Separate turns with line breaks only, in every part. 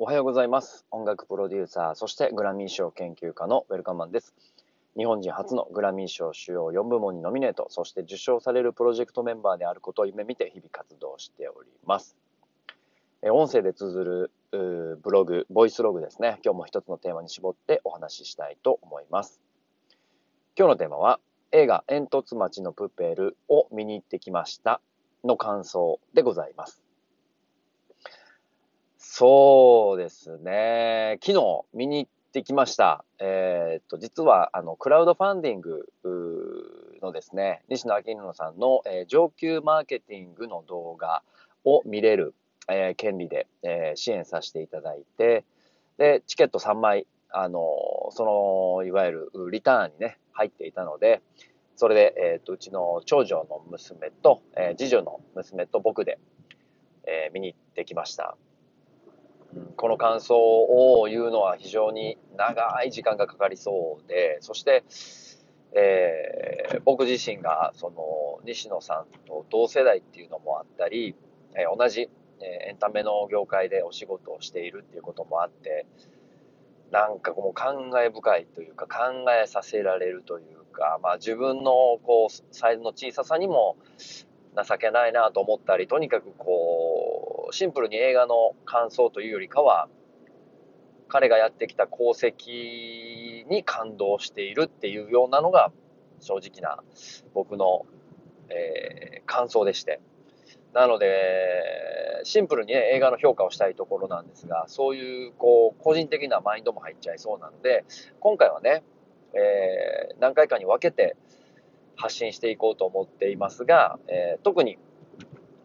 おはようございます。音楽プロデューサー、そしてグラミー賞研究家のウェルカマンです。日本人初のグラミー賞主要4部門にノミネート、そして受賞されるプロジェクトメンバーであることを夢見て日々活動しております。音声で綴るブログ、ボイスログですね。今日も一つのテーマに絞ってお話ししたいと思います。今日のテーマは、映画煙突町のプペルを見に行ってきましたの感想でございます。そうですね。昨日見に行ってきました。えー、っと、実は、あの、クラウドファンディングのですね、西野明宏さんの、えー、上級マーケティングの動画を見れる、えー、権利で、え支援させていただいて、で、チケット3枚、あの、その、いわゆるリターンにね、入っていたので、それで、えっと、うちの長女の娘と、え次女の娘と僕で、え見に行ってきました。この感想を言うのは非常に長い時間がかかりそうで、そして、えー、僕自身がその西野さんと同世代っていうのもあったり、えー、同じ、え、エンタメの業界でお仕事をしているっていうこともあって、なんかもう感慨深いというか考えさせられるというか、まあ自分のこうサイズの小ささにも情けないなと思ったり、とにかくこう、シンプルに映画の感想というよりかは、彼がやってきた功績に感動しているっていうようなのが正直な僕の、えー、感想でして。なので、シンプルに、ね、映画の評価をしたいところなんですが、そういうこう個人的なマインドも入っちゃいそうなので、今回はね、えー、何回かに分けて、発信していこうと思っていますが、えー、特に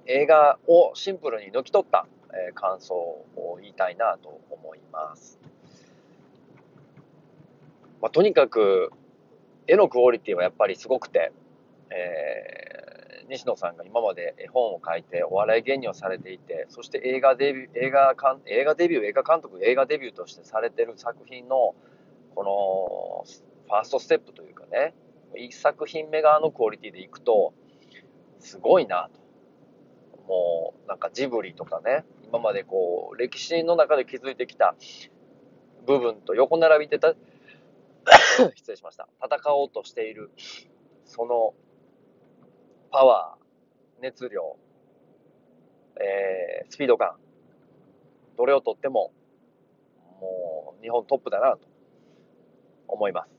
映画をシンプルに抜き取った、えー、感想を言いたいなと思います。まあ、とにかく絵のクオリティはやっぱりすごくて、えー、西野さんが今まで絵本を書いてお笑い芸人をされていて、そして映画デビュー、映画かん映画デビュー、映画監督、映画デビューとしてされてる作品のこのファーストステップというかね、1作品目側のクオリティでいくと、すごいなと。もう、なんかジブリとかね、今までこう、歴史の中で築いてきた部分と横並びでた、失礼しました。戦おうとしている、その、パワー、熱量、えー、スピード感、どれをとっても、もう、日本トップだなと思います。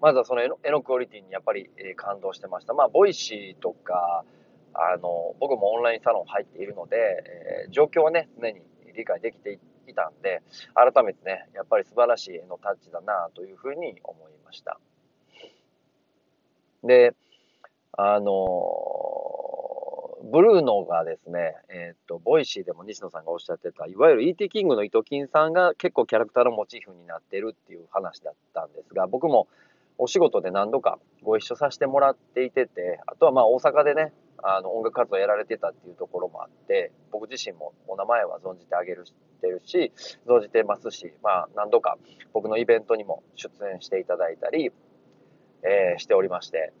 まずはその絵のクオリティにやっぱり、感動してました。まあ、 Voicy とか、あの、僕もオンラインサロン入っているので、えー、状況はね、常に理解できていたんで、改めてね、やっぱり素晴らしい絵のタッチだなというふうに思いました。で、あの、ブルーノがですね、えっ、と、 Voicy でも西野さんがおっしゃってた、いわゆる E.T. キングのいときんさんが結構キャラクターのモチーフになってるっていう話だったんですが、僕もお仕事で何度かご一緒させてもらっていてて、あとはまあ大阪でね、あの音楽活動やられてたっていうところもあって、僕自身もお名前は存じてあげるてるし、存じてますし、まあ何度か僕のイベントにも出演していただいたり、えー、しておりまして、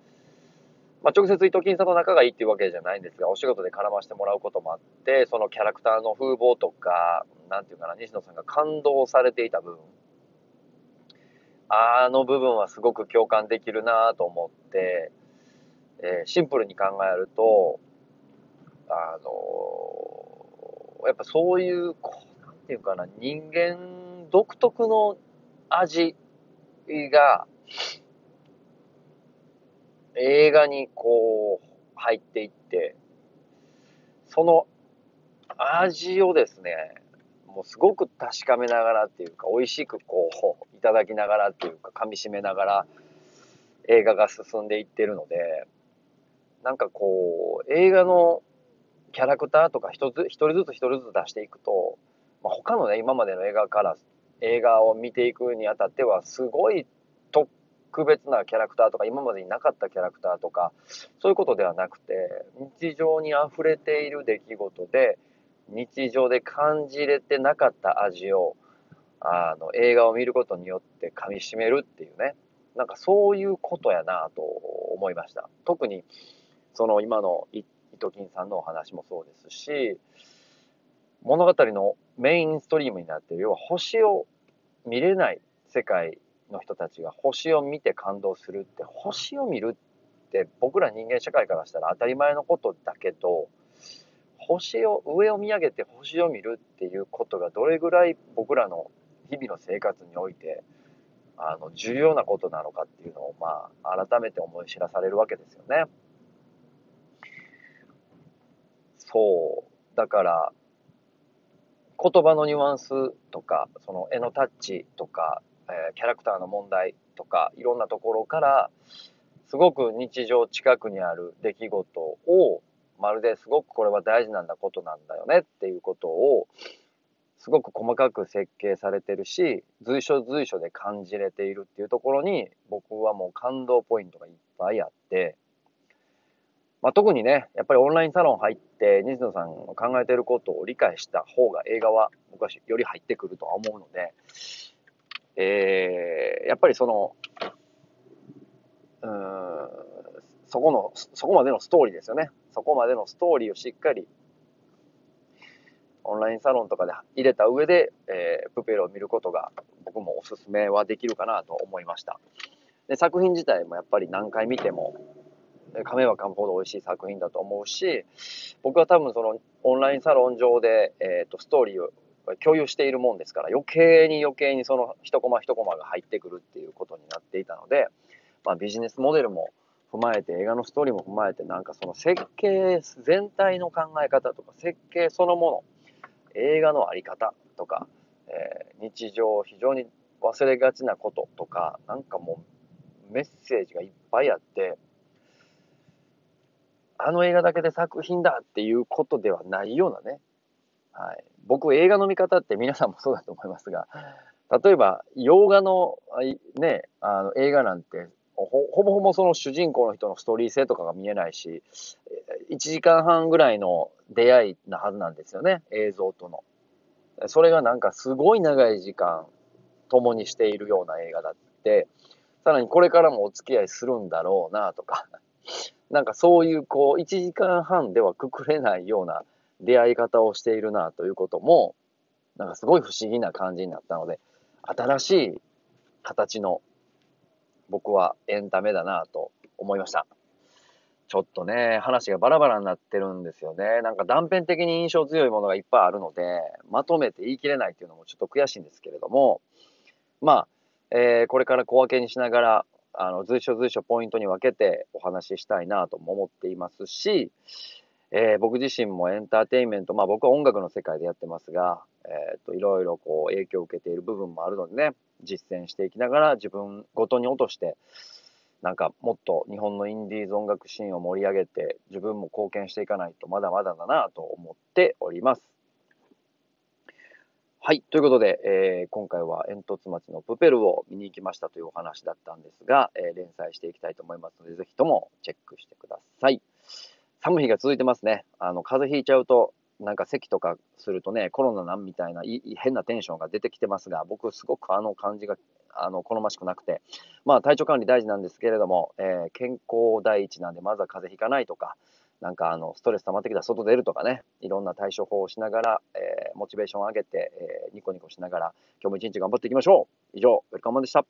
まあ、直接伊藤金さんと仲がいいっていうわけじゃないんですが、お仕事で絡ませてもらうこともあって、そのキャラクターの風貌とか、なんていうかな、西野さんが感動されていた部分、あの部分はすごく共感できるなと思って、えー、シンプルに考えると、あのー、やっぱそういう、こう、なんていうかな、人間独特の味が、映画にこう、入っていって、その味をですね、もうすごく確かめながらっていうか、美味しくこう、いただきながらっていうか、噛み締めながら映画が進んでいってるので、なんかこう、映画のキャラクターとか一つ、一人ずつ一人ずつ出していくと、まあ、他のね、今までの映画から、映画を見ていくにあたっては、すごい特別なキャラクターとか、今までになかったキャラクターとか、そういうことではなくて、日常に溢れている出来事で、日常で感じれてなかった味を、あの、映画を見ることによって噛み締めるっていうね。なんかそういうことやなと思いました。特に、その今の伊藤金さんのお話もそうですし、物語のメインストリームになっている、要は星を見れない世界の人たちが星を見て感動するって、星を見るって僕ら人間社会からしたら当たり前のことだけど、星を、上を見上げて星を見るっていうことがどれぐらい僕らの日々の生活において、あの、重要なことなのかっていうのを、まあ、改めて思い知らされるわけですよね。そう。だから、言葉のニュアンスとか、その絵のタッチとか、えー、キャラクターの問題とか、いろんなところから、すごく日常近くにある出来事を、まるですごくこれは大事なんだことなんだよねっていうことを、すごく細かく設計されてるし、随所随所で感じれているっていうところに、僕はもう感動ポイントがいっぱいあって、まあ、特にね、やっぱりオンラインサロン入って、西野さんの考えてることを理解した方が映画は僕はより入ってくるとは思うので、えー、やっぱりその、うん、そこの、そこまでのストーリーですよね。そこまでのストーリーをしっかり、オンラインサロンとかで入れた上で、えー、プペルを見ることが僕もおすすめはできるかなと思いました。で、作品自体もやっぱり何回見ても、噛めば噛むほど美味しい作品だと思うし、僕は多分そのオンラインサロン上で、えっ、ー、と、ストーリーを共有しているもんですから、余計に余計にその一コマ一コマが入ってくるっていうことになっていたので、まあビジネスモデルも踏まえて、映画のストーリーも踏まえて、なんかその設計全体の考え方とか、設計そのもの、映画のあり方とか、えー、日常非常に忘れがちなこととか、なんかもうメッセージがいっぱいあって、あの映画だけで作品だっていうことではないようなね。はい。僕、映画の見方って皆さんもそうだと思いますが、例えば、洋画の、ね、あの映画なんてほ、ぼほぼその主人公の人のストーリー性とかが見えないし、1時間半ぐらいの出会いなはずなんですよね、映像との。それがなんかすごい長い時間共にしているような映画だって、さらにこれからもお付き合いするんだろうなとか、なんかそういうこう、1時間半ではくくれないような出会い方をしているなということも、なんかすごい不思議な感じになったので、新しい形の僕はエンタメだなと思いました。ちょっとね、話がバラバラになってるんですよね。なんか断片的に印象強いものがいっぱいあるので、まとめて言い切れないっていうのもちょっと悔しいんですけれども、まあ、えー、これから小分けにしながら、あの、随所随所ポイントに分けてお話ししたいなとも思っていますし、えー、僕自身もエンターテインメント、まあ僕は音楽の世界でやってますが、えっ、ー、と、いろいろこう影響を受けている部分もあるのでね、実践していきながら自分ごとに落として、なんかもっと日本のインディーズ音楽シーンを盛り上げて自分も貢献していかないとまだまだだなと思っております。はい。ということで、えー、今回は煙突町のプペルを見に行きましたというお話だったんですが、えー、連載していきたいと思いますので、ぜひともチェックしてください。寒い日が続いてますね。あの、風邪ひいちゃうと、なんか咳とかするとね、コロナなんみたいな変なテンションが出てきてますが、僕すごくあの感じが、あの、好ましくなくて、まあ体調管理大事なんですけれども、えー、健康第一なんで、まずは風邪ひかないとか、なんかあの、ストレス溜まってきたら外出るとかね、いろんな対処法をしながら、えー、モチベーションを上げて、えー、ニコニコしながら、今日も一日頑張っていきましょう以上、ウェルカムでした。